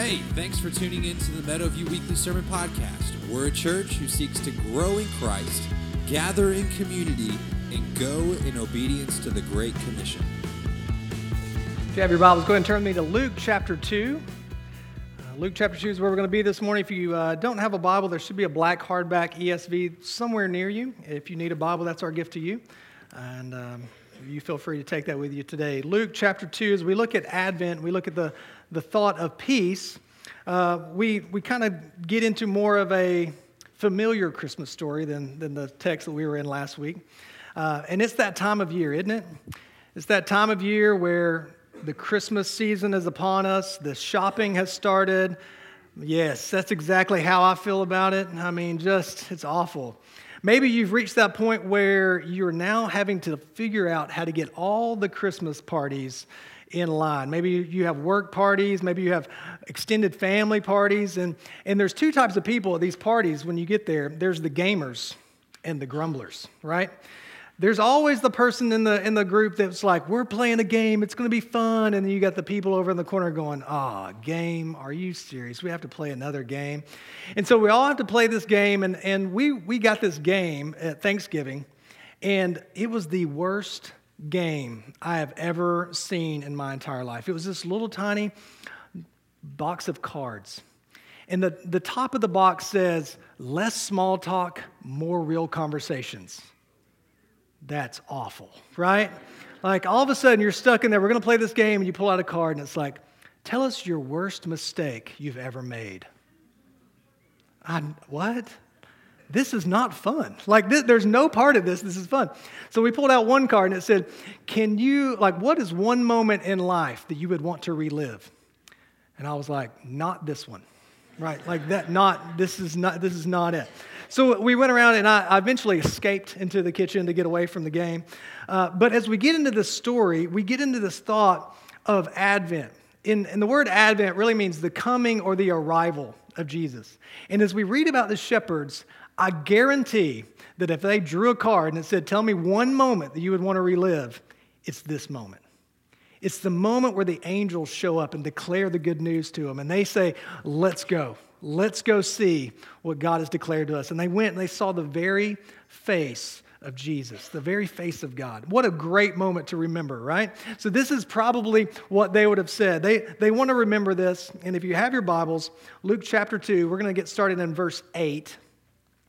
Hey, thanks for tuning in to the Meadowview Weekly Sermon Podcast. We're a church who seeks to grow in Christ, gather in community, and go in obedience to the Great Commission. If you have your Bibles, go ahead and turn me to Luke chapter 2. Uh, Luke chapter 2 is where we're going to be this morning. If you uh, don't have a Bible, there should be a black hardback ESV somewhere near you. If you need a Bible, that's our gift to you. And um, you feel free to take that with you today. Luke chapter 2, as we look at Advent, we look at the, the thought of peace. Uh, we we kind of get into more of a familiar Christmas story than, than the text that we were in last week. Uh, and it's that time of year, isn't it? It's that time of year where the Christmas season is upon us, the shopping has started. Yes, that's exactly how I feel about it. I mean, just, it's awful. Maybe you've reached that point where you're now having to figure out how to get all the Christmas parties in line. Maybe you have work parties, maybe you have extended family parties, and, and there's two types of people at these parties when you get there. There's the gamers and the grumblers, right? There's always the person in the in the group that's like, "We're playing a game. It's going to be fun," and then you got the people over in the corner going, "Ah, game? Are you serious? We have to play another game." And so we all have to play this game, and and we we got this game at Thanksgiving, and it was the worst game I have ever seen in my entire life. It was this little tiny box of cards. And the, the top of the box says, less small talk, more real conversations. That's awful, right? Like all of a sudden you're stuck in there, we're gonna play this game, and you pull out a card, and it's like, tell us your worst mistake you've ever made. I, what? This is not fun. Like, this, there's no part of this. This is fun. So we pulled out one card and it said, Can you, like, what is one moment in life that you would want to relive? And I was like, Not this one. Right? Like that, not, this is not, this is not it. So we went around and I, eventually escaped into the kitchen to get away from the game. Uh, but as we get into this story, we get into this thought of Advent. In, and the word Advent really means the coming or the arrival of Jesus. And as we read about the shepherds, I guarantee that if they drew a card and it said, Tell me one moment that you would want to relive, it's this moment. It's the moment where the angels show up and declare the good news to them. And they say, Let's go. Let's go see what God has declared to us. And they went and they saw the very face of Jesus, the very face of God. What a great moment to remember, right? So, this is probably what they would have said. They, they want to remember this. And if you have your Bibles, Luke chapter 2, we're going to get started in verse 8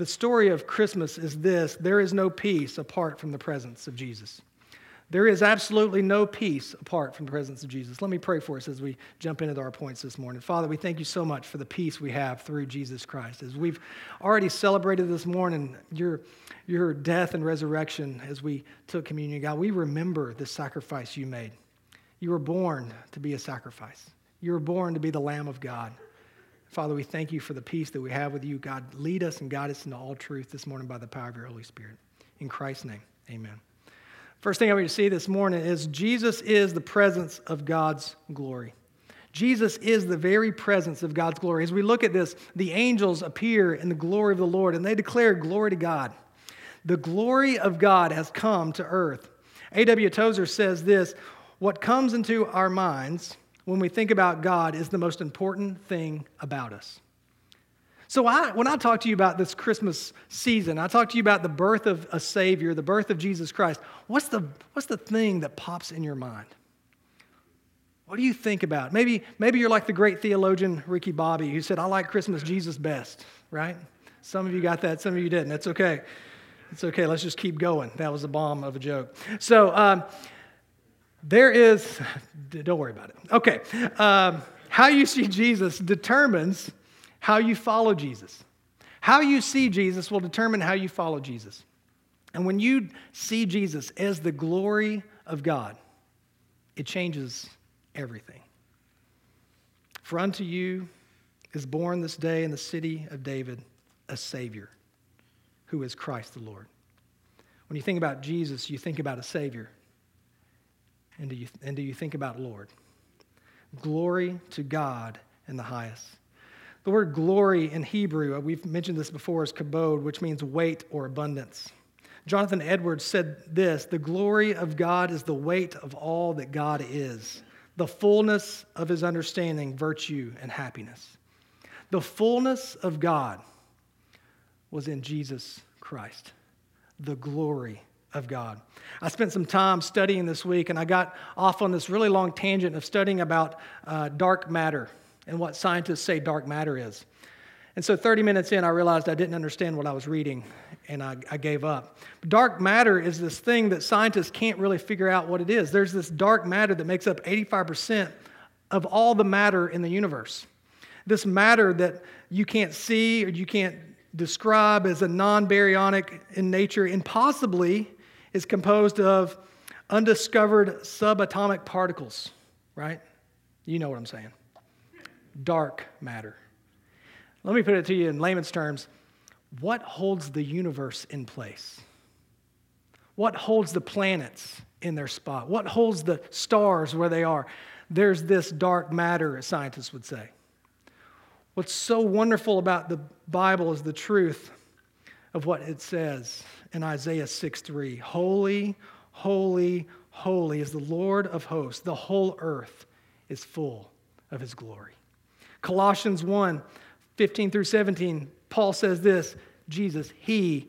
The story of Christmas is this there is no peace apart from the presence of Jesus. There is absolutely no peace apart from the presence of Jesus. Let me pray for us as we jump into our points this morning. Father, we thank you so much for the peace we have through Jesus Christ. As we've already celebrated this morning your, your death and resurrection as we took communion, God, we remember the sacrifice you made. You were born to be a sacrifice, you were born to be the Lamb of God. Father, we thank you for the peace that we have with you. God, lead us and guide us into all truth this morning by the power of your Holy Spirit. In Christ's name, amen. First thing I want you to see this morning is Jesus is the presence of God's glory. Jesus is the very presence of God's glory. As we look at this, the angels appear in the glory of the Lord and they declare glory to God. The glory of God has come to earth. A.W. Tozer says this What comes into our minds when we think about God is the most important thing about us. So, I, when I talk to you about this Christmas season, I talk to you about the birth of a Savior, the birth of Jesus Christ. What's the, what's the thing that pops in your mind? What do you think about? Maybe, maybe you're like the great theologian Ricky Bobby who said, I like Christmas Jesus best, right? Some of you got that, some of you didn't. That's okay. It's okay. Let's just keep going. That was a bomb of a joke. So, um, there is, don't worry about it. Okay. Um, how you see Jesus determines how you follow Jesus. How you see Jesus will determine how you follow Jesus. And when you see Jesus as the glory of God, it changes everything. For unto you is born this day in the city of David a Savior who is Christ the Lord. When you think about Jesus, you think about a Savior. And do you, and do you think about Lord? Glory to God in the highest. The word glory in Hebrew, uh, we've mentioned this before, is kabod, which means weight or abundance. Jonathan Edwards said this The glory of God is the weight of all that God is the fullness of his understanding, virtue, and happiness. The fullness of God was in Jesus Christ, the glory of God. I spent some time studying this week, and I got off on this really long tangent of studying about uh, dark matter and what scientists say dark matter is. And so 30 minutes in, I realized I didn't understand what I was reading, and I, I, gave up. Dark matter is this thing that scientists can't really figure out what it is. There's this dark matter that makes up 85% of all the matter in the universe. This matter that you can't see or you can't describe as a non baryonic in nature, and possibly is composed of undiscovered subatomic particles, right? You know what I'm saying. Dark matter. Let me put it to you in layman's terms what holds the universe in place? What holds the planets in their spot? What holds the stars where they are? There's this dark matter, as scientists would say. What's so wonderful about the Bible is the truth of what it says in Isaiah 6 3. Holy, holy, holy is the Lord of hosts. The whole earth is full of his glory. Colossians 1 15 through 17, Paul says this Jesus, He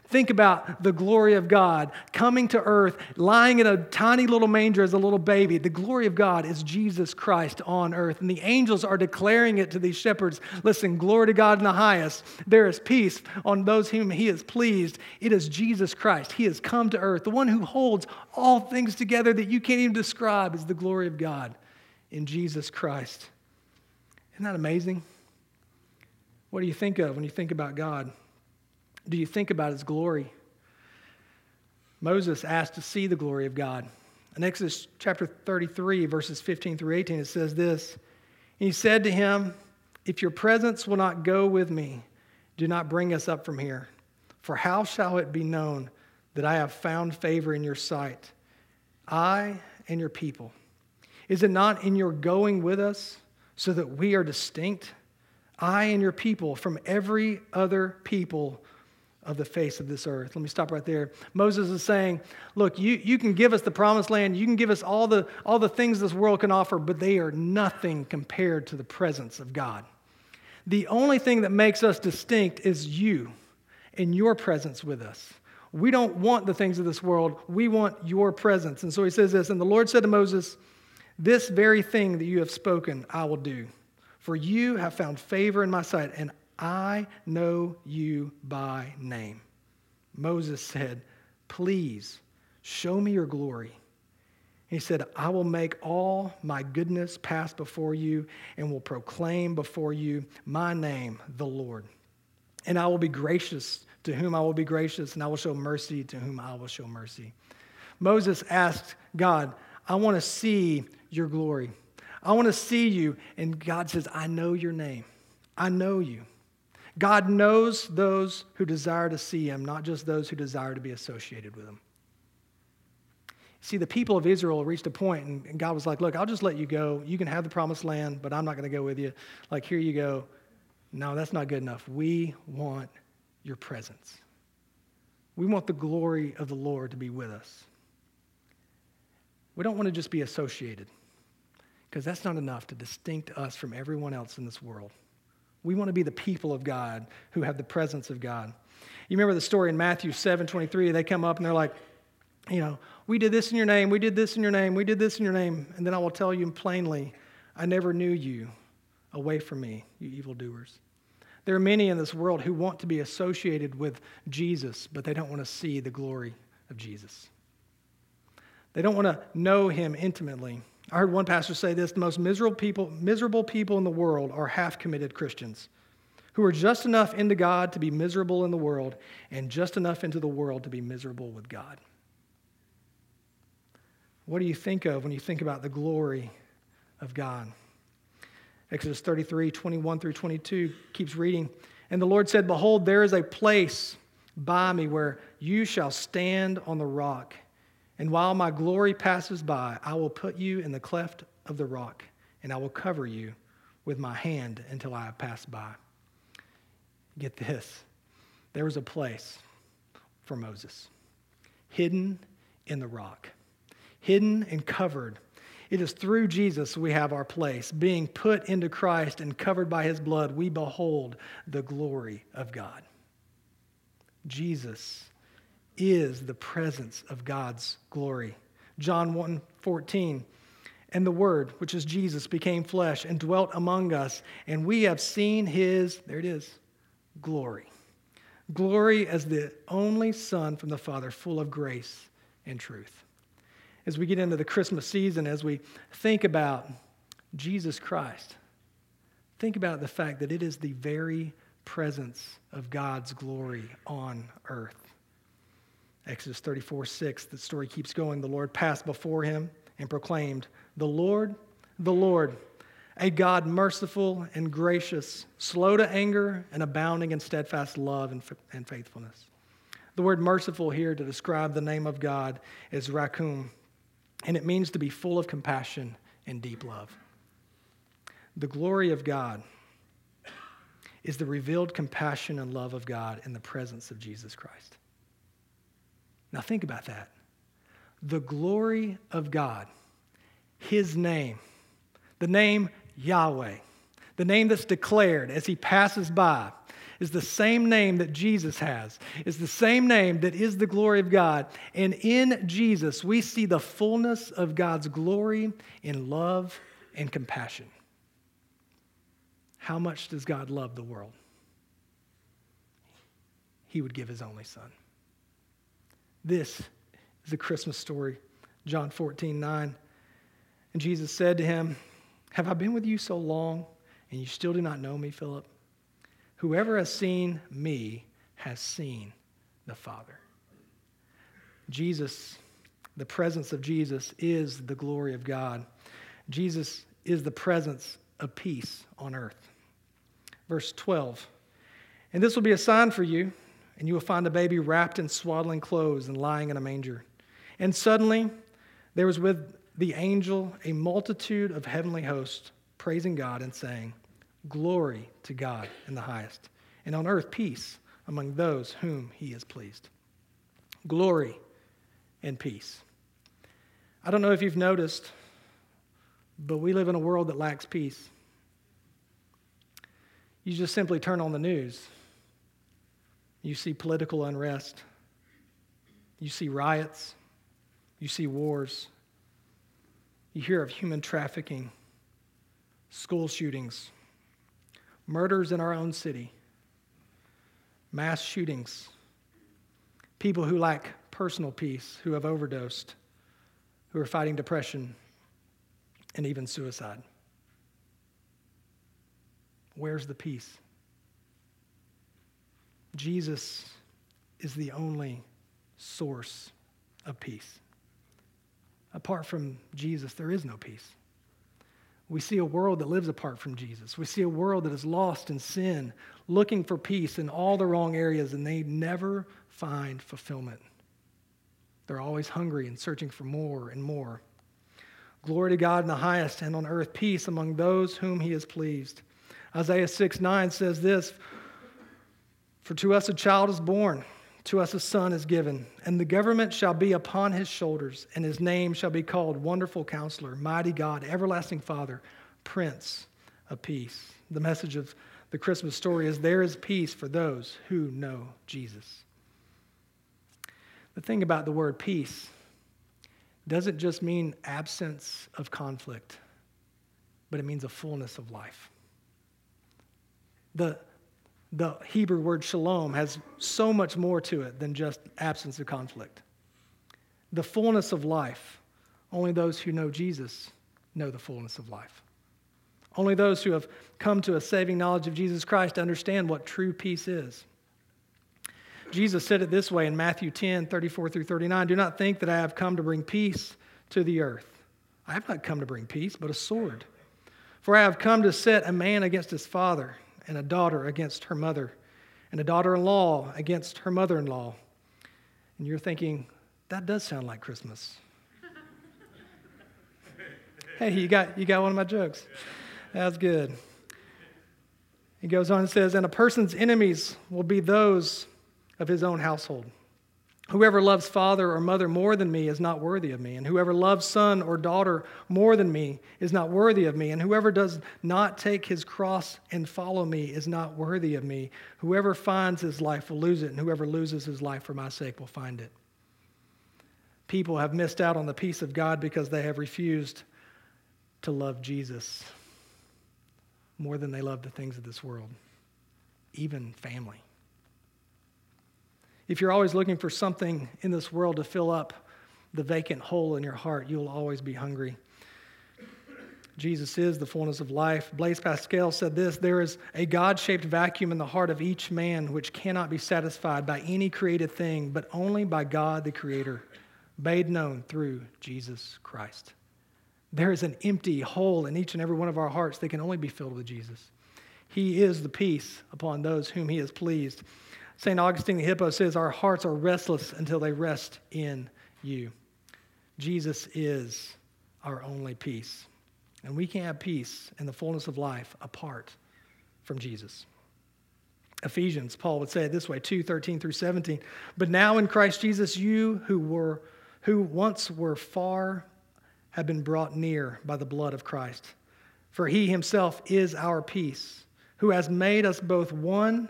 Think about the glory of God coming to earth, lying in a tiny little manger as a little baby. The glory of God is Jesus Christ on earth. And the angels are declaring it to these shepherds Listen, glory to God in the highest. There is peace on those whom he is pleased. It is Jesus Christ. He has come to earth. The one who holds all things together that you can't even describe is the glory of God in Jesus Christ. Isn't that amazing? What do you think of when you think about God? Do you think about his glory? Moses asked to see the glory of God. In Exodus chapter 33, verses 15 through 18, it says this He said to him, If your presence will not go with me, do not bring us up from here. For how shall it be known that I have found favor in your sight, I and your people? Is it not in your going with us so that we are distinct, I and your people, from every other people of the face of this earth. Let me stop right there. Moses is saying, Look, you, you can give us the promised land, you can give us all the, all the things this world can offer, but they are nothing compared to the presence of God. The only thing that makes us distinct is you and your presence with us. We don't want the things of this world, we want your presence. And so he says this And the Lord said to Moses, This very thing that you have spoken, I will do. For you have found favor in my sight, and I know you by name. Moses said, Please show me your glory. He said, I will make all my goodness pass before you and will proclaim before you my name, the Lord. And I will be gracious to whom I will be gracious, and I will show mercy to whom I will show mercy. Moses asked God, I want to see your glory. I want to see you. And God says, I know your name. I know you. God knows those who desire to see him, not just those who desire to be associated with him. See, the people of Israel reached a point, and God was like, Look, I'll just let you go. You can have the promised land, but I'm not going to go with you. Like, here you go. No, that's not good enough. We want your presence. We want the glory of the Lord to be with us. We don't want to just be associated, because that's not enough to distinct us from everyone else in this world. We want to be the people of God who have the presence of God. You remember the story in Matthew 7 23? They come up and they're like, you know, we did this in your name, we did this in your name, we did this in your name. And then I will tell you plainly, I never knew you. Away from me, you evildoers. There are many in this world who want to be associated with Jesus, but they don't want to see the glory of Jesus. They don't want to know him intimately. I heard one pastor say this the most miserable people, miserable people in the world are half committed Christians who are just enough into God to be miserable in the world and just enough into the world to be miserable with God. What do you think of when you think about the glory of God? Exodus 33, 21 through 22 keeps reading. And the Lord said, Behold, there is a place by me where you shall stand on the rock. And while my glory passes by, I will put you in the cleft of the rock, and I will cover you with my hand until I have passed by. Get this there was a place for Moses, hidden in the rock, hidden and covered. It is through Jesus we have our place. Being put into Christ and covered by his blood, we behold the glory of God. Jesus is the presence of God's glory. John 1 14. And the Word, which is Jesus, became flesh and dwelt among us, and we have seen his, there it is, glory. Glory as the only Son from the Father, full of grace and truth. As we get into the Christmas season, as we think about Jesus Christ, think about the fact that it is the very presence of God's glory on earth. Exodus 34 6, the story keeps going. The Lord passed before him and proclaimed, The Lord, the Lord, a God merciful and gracious, slow to anger, and abounding in steadfast love and, and faithfulness. The word merciful here to describe the name of God is rakum, and it means to be full of compassion and deep love. The glory of God is the revealed compassion and love of God in the presence of Jesus Christ. Now, think about that. The glory of God, His name, the name Yahweh, the name that's declared as He passes by, is the same name that Jesus has, is the same name that is the glory of God. And in Jesus, we see the fullness of God's glory in love and compassion. How much does God love the world? He would give His only Son. This is the Christmas story, John 14, 9. And Jesus said to him, Have I been with you so long, and you still do not know me, Philip? Whoever has seen me has seen the Father. Jesus, the presence of Jesus, is the glory of God. Jesus is the presence of peace on earth. Verse 12 And this will be a sign for you and you will find a baby wrapped in swaddling clothes and lying in a manger. And suddenly there was with the angel a multitude of heavenly hosts praising God and saying, Glory to God in the highest, and on earth peace among those whom he is pleased. Glory and peace. I don't know if you've noticed, but we live in a world that lacks peace. You just simply turn on the news you see political unrest. You see riots. You see wars. You hear of human trafficking, school shootings, murders in our own city, mass shootings, people who lack personal peace, who have overdosed, who are fighting depression, and even suicide. Where's the peace? Jesus is the only source of peace. Apart from Jesus, there is no peace. We see a world that lives apart from Jesus. We see a world that is lost in sin, looking for peace in all the wrong areas, and they never find fulfillment. They're always hungry and searching for more and more. Glory to God in the highest, and on earth peace among those whom he is pleased. Isaiah 6 9 says this For to us a child is born to us a son is given, and the government shall be upon his shoulders, and his name shall be called Wonderful Counselor, Mighty God, Everlasting Father, Prince of Peace. The message of the Christmas story is there is peace for those who know Jesus. The thing about the word peace doesn't just mean absence of conflict, but it means a fullness of life. The, the Hebrew word shalom has so much more to it than just absence of conflict. The fullness of life, only those who know Jesus know the fullness of life. Only those who have come to a saving knowledge of Jesus Christ understand what true peace is. Jesus said it this way in Matthew 10 34 through 39 Do not think that I have come to bring peace to the earth. I have not come to bring peace, but a sword. For I have come to set a man against his father and a daughter against her mother, and a daughter in law against her mother in law. And you're thinking, that does sound like Christmas. hey, you got, you got one of my jokes. That's good. He goes on and says, And a person's enemies will be those of his own household. Whoever loves father or mother more than me is not worthy of me, and whoever loves son or daughter more than me is not worthy of me, and whoever does not take his cross and follow me is not worthy of me. Whoever finds his life will lose it, and whoever loses his life for my sake will find it. People have missed out on the peace of God because they have refused to love Jesus more than they love the things of this world, even family. If you're always looking for something in this world to fill up the vacant hole in your heart, you'll always be hungry. Jesus is the fullness of life. Blaise Pascal said this There is a God shaped vacuum in the heart of each man which cannot be satisfied by any created thing, but only by God the Creator, made known through Jesus Christ. There is an empty hole in each and every one of our hearts that can only be filled with Jesus. He is the peace upon those whom He has pleased. St. Augustine the Hippo says, Our hearts are restless until they rest in you. Jesus is our only peace. And we can't have peace in the fullness of life apart from Jesus. Ephesians, Paul would say it this way 2 13 through 17. But now in Christ Jesus, you who were who once were far have been brought near by the blood of Christ. For he himself is our peace, who has made us both one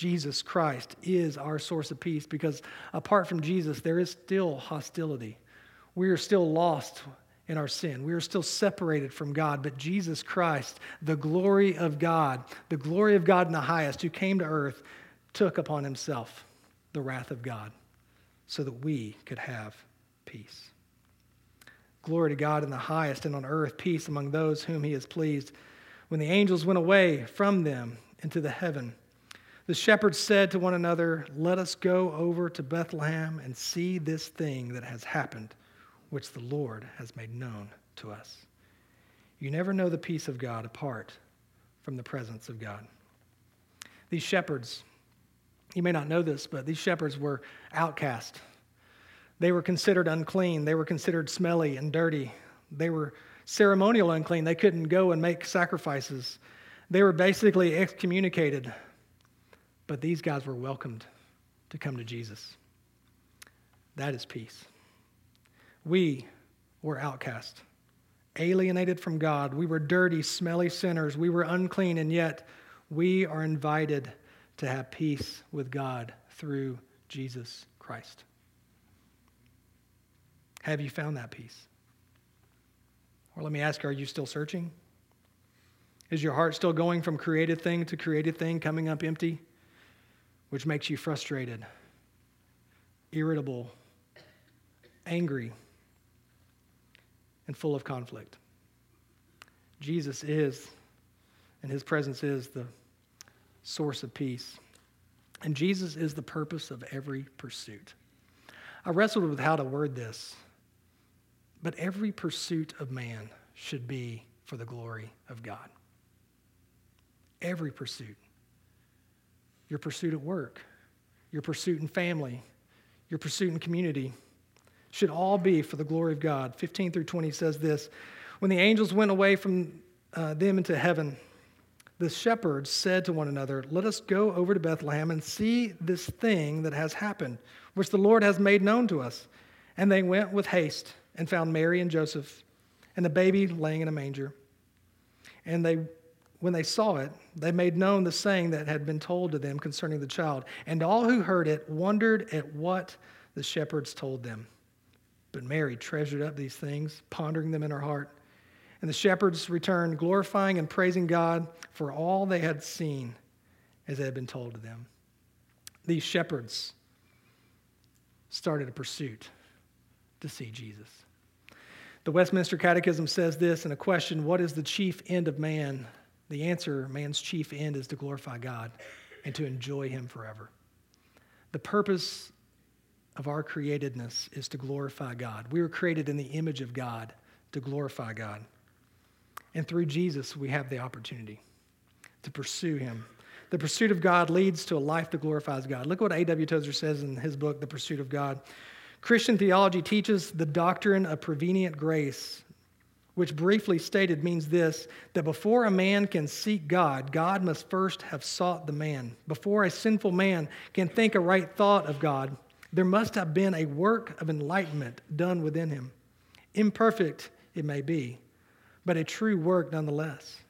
Jesus Christ is our source of peace because apart from Jesus, there is still hostility. We are still lost in our sin. We are still separated from God. But Jesus Christ, the glory of God, the glory of God in the highest, who came to earth, took upon himself the wrath of God so that we could have peace. Glory to God in the highest, and on earth, peace among those whom he has pleased. When the angels went away from them into the heaven, the shepherds said to one another, Let us go over to Bethlehem and see this thing that has happened, which the Lord has made known to us. You never know the peace of God apart from the presence of God. These shepherds, you may not know this, but these shepherds were outcast. They were considered unclean. They were considered smelly and dirty. They were ceremonial unclean. They couldn't go and make sacrifices. They were basically excommunicated but these guys were welcomed to come to Jesus. That is peace. We were outcast, alienated from God. We were dirty, smelly sinners. We were unclean, and yet we are invited to have peace with God through Jesus Christ. Have you found that peace? Or let me ask, are you still searching? Is your heart still going from created thing to created thing, coming up empty, which makes you frustrated, irritable, angry, and full of conflict? Jesus is, and his presence is the source of peace. And Jesus is the purpose of every pursuit. I wrestled with how to word this, but every pursuit of man should be for the glory of God. Every pursuit. Your pursuit at work, your pursuit in family, your pursuit in community should all be for the glory of God. 15 through 20 says this When the angels went away from uh, them into heaven, the shepherds said to one another, Let us go over to Bethlehem and see this thing that has happened, which the Lord has made known to us. And they went with haste and found Mary and Joseph and the baby laying in a manger. And they when they saw it, they made known the saying that had been told to them concerning the child. And all who heard it wondered at what the shepherds told them. But Mary treasured up these things, pondering them in her heart. And the shepherds returned, glorifying and praising God for all they had seen as they had been told to them. These shepherds started a pursuit to see Jesus. The Westminster Catechism says this in a question What is the chief end of man? The answer man's chief end is to glorify God and to enjoy Him forever. The purpose of our createdness is to glorify God. We were created in the image of God to glorify God. And through Jesus, we have the opportunity to pursue Him. The pursuit of God leads to a life that glorifies God. Look what A.W. Tozer says in his book, The Pursuit of God. Christian theology teaches the doctrine of prevenient grace which briefly stated means this that before a man can seek God, God must first have sought the man. Before a sinful man can think a right thought of God, there must have been a work of enlightenment done within him. Imperfect it may be, but a true work nonetheless.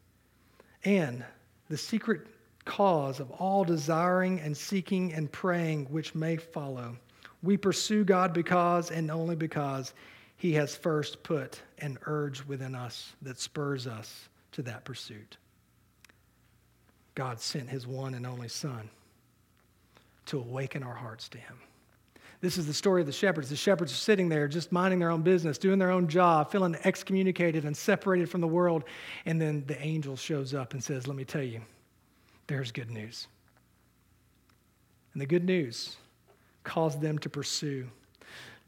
And the secret cause of all desiring and seeking and praying which may follow. We pursue God because and only because he has first put an urge within us that spurs us to that pursuit. God sent his one and only Son to awaken our hearts to him. This is the story of the shepherds. The shepherds are sitting there just minding their own business, doing their own job, feeling excommunicated and separated from the world. And then the angel shows up and says, Let me tell you, there's good news. And the good news caused them to pursue.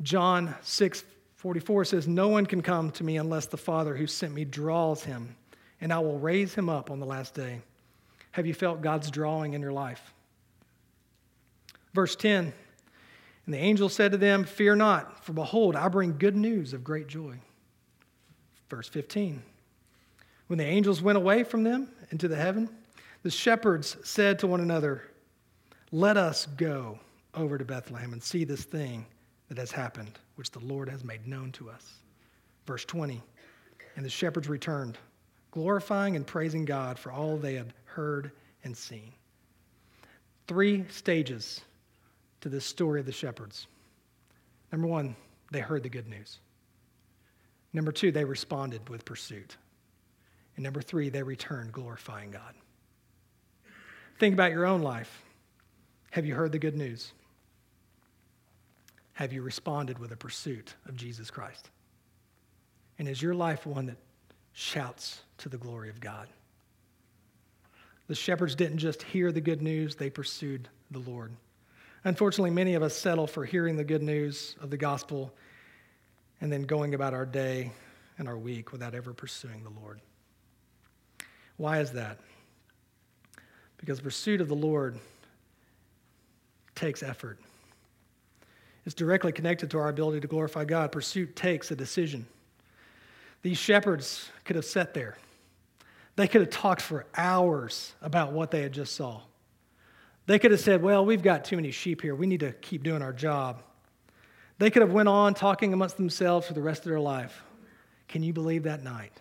John 6 44 says, No one can come to me unless the Father who sent me draws him, and I will raise him up on the last day. Have you felt God's drawing in your life? Verse 10 And the angel said to them, Fear not, for behold, I bring good news of great joy. Verse 15 When the angels went away from them into the heaven, the shepherds said to one another, Let us go over to Bethlehem and see this thing that has happened, which the Lord has made known to us. Verse 20 And the shepherds returned, glorifying and praising God for all they had heard and seen. Three stages to this story of the shepherds. Number one, they heard the good news. Number two, they responded with pursuit. And number three, they returned glorifying God. Think about your own life. Have you heard the good news? Have you responded with a pursuit of Jesus Christ? And is your life one that shouts to the glory of God? The shepherds didn't just hear the good news, they pursued the Lord. Unfortunately, many of us settle for hearing the good news of the gospel and then going about our day and our week without ever pursuing the Lord. Why is that? Because pursuit of the Lord takes effort is directly connected to our ability to glorify God. Pursuit takes a decision. These shepherds could have sat there. They could have talked for hours about what they had just saw. They could have said, "Well, we've got too many sheep here. We need to keep doing our job." They could have went on talking amongst themselves for the rest of their life. Can you believe that night?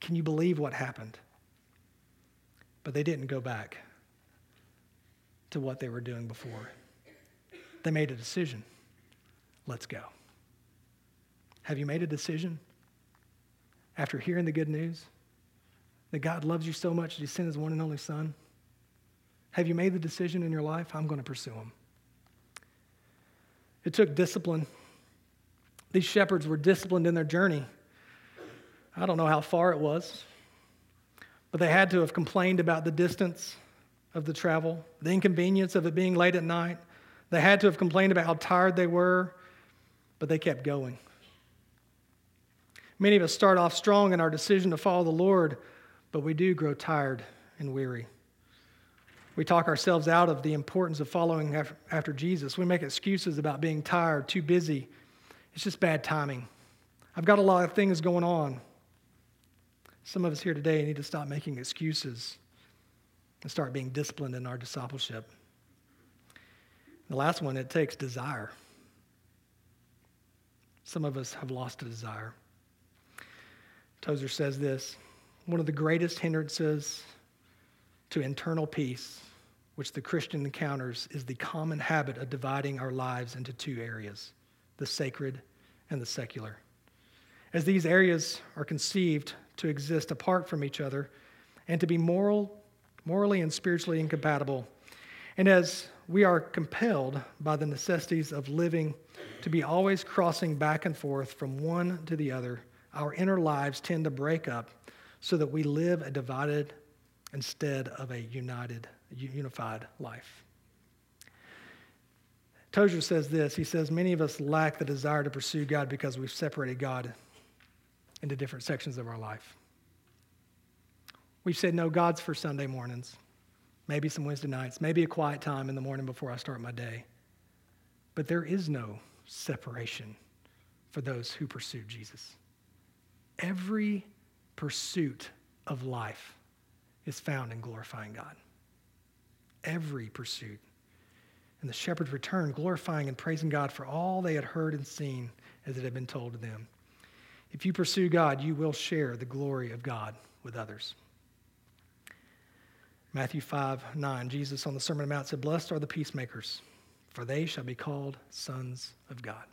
Can you believe what happened? But they didn't go back to what they were doing before. They made a decision. Let's go. Have you made a decision? after hearing the good news that God loves you so much that He sent His one and only Son? Have you made the decision in your life? I'm going to pursue Him. It took discipline. These shepherds were disciplined in their journey. I don't know how far it was, but they had to have complained about the distance of the travel, the inconvenience of it being late at night. They had to have complained about how tired they were, but they kept going. Many of us start off strong in our decision to follow the Lord, but we do grow tired and weary. We talk ourselves out of the importance of following after Jesus. We make excuses about being tired, too busy. It's just bad timing. I've got a lot of things going on. Some of us here today need to stop making excuses and start being disciplined in our discipleship. The last one, it takes desire. Some of us have lost a desire. Tozer says this one of the greatest hindrances to internal peace, which the Christian encounters, is the common habit of dividing our lives into two areas the sacred and the secular. As these areas are conceived to exist apart from each other and to be moral, morally and spiritually incompatible, and as we are compelled by the necessities of living to be always crossing back and forth from one to the other, our inner lives tend to break up so that we live a divided instead of a united, unified life. Tozer says this. He says, Many of us lack the desire to pursue God because we've separated God into different sections of our life. We've said, No, God's for Sunday mornings, maybe some Wednesday nights, maybe a quiet time in the morning before I start my day. But there is no separation for those who pursue Jesus. Every pursuit of life is found in glorifying God. Every pursuit. And the shepherds returned, glorifying and praising God for all they had heard and seen as it had been told to them. If you pursue God, you will share the glory of God with others. Matthew 5 9, Jesus on the Sermon on the Mount said, Blessed are the peacemakers, for they shall be called sons of God.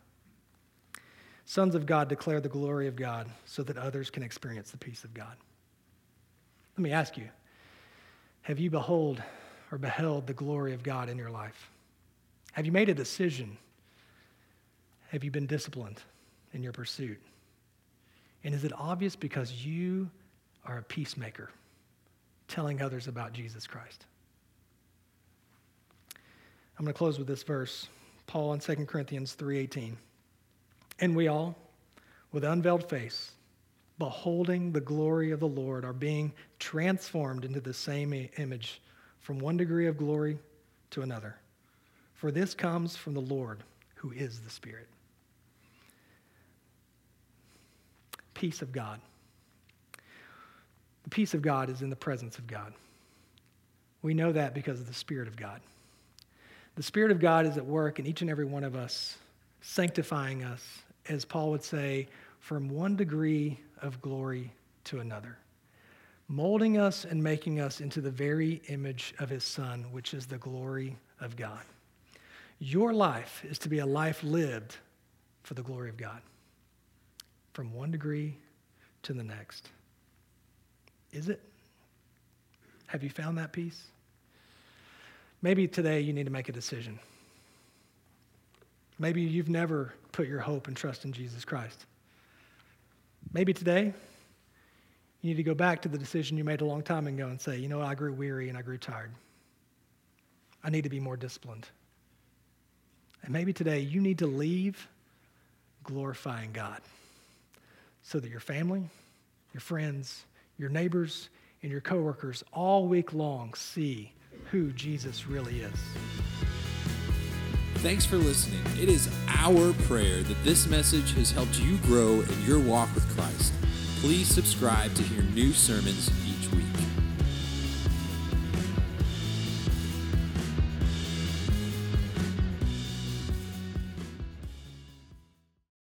Sons of God declare the glory of God so that others can experience the peace of God. Let me ask you have you behold or beheld the glory of God in your life? Have you made a decision? Have you been disciplined in your pursuit? And is it obvious because you are a peacemaker telling others about Jesus Christ? I'm going to close with this verse. Paul in 2 Corinthians 3:18. And we all, with unveiled face, beholding the glory of the Lord, are being transformed into the same image from one degree of glory to another. For this comes from the Lord, who is the Spirit. Peace of God. The peace of God is in the presence of God. We know that because of the Spirit of God. The Spirit of God is at work in each and every one of us, sanctifying us as Paul would say, from one degree of glory to another, molding us and making us into the very image of his Son, which is the glory of God. Your life is to be a life lived for the glory of God, from one degree to the next. Is it? Have you found that peace? Maybe today you need to make a decision. Maybe you've never put your hope and trust in Jesus Christ. Maybe today you need to go back to the decision you made a long time ago and say, you know, I grew weary and I grew tired. I need to be more disciplined. And maybe today you need to leave glorifying God so that your family, your friends, your neighbors, and your coworkers all week long see who Jesus really is. Thanks for listening. It is our prayer that this message has helped you grow in your walk with Christ. Please subscribe to hear new sermons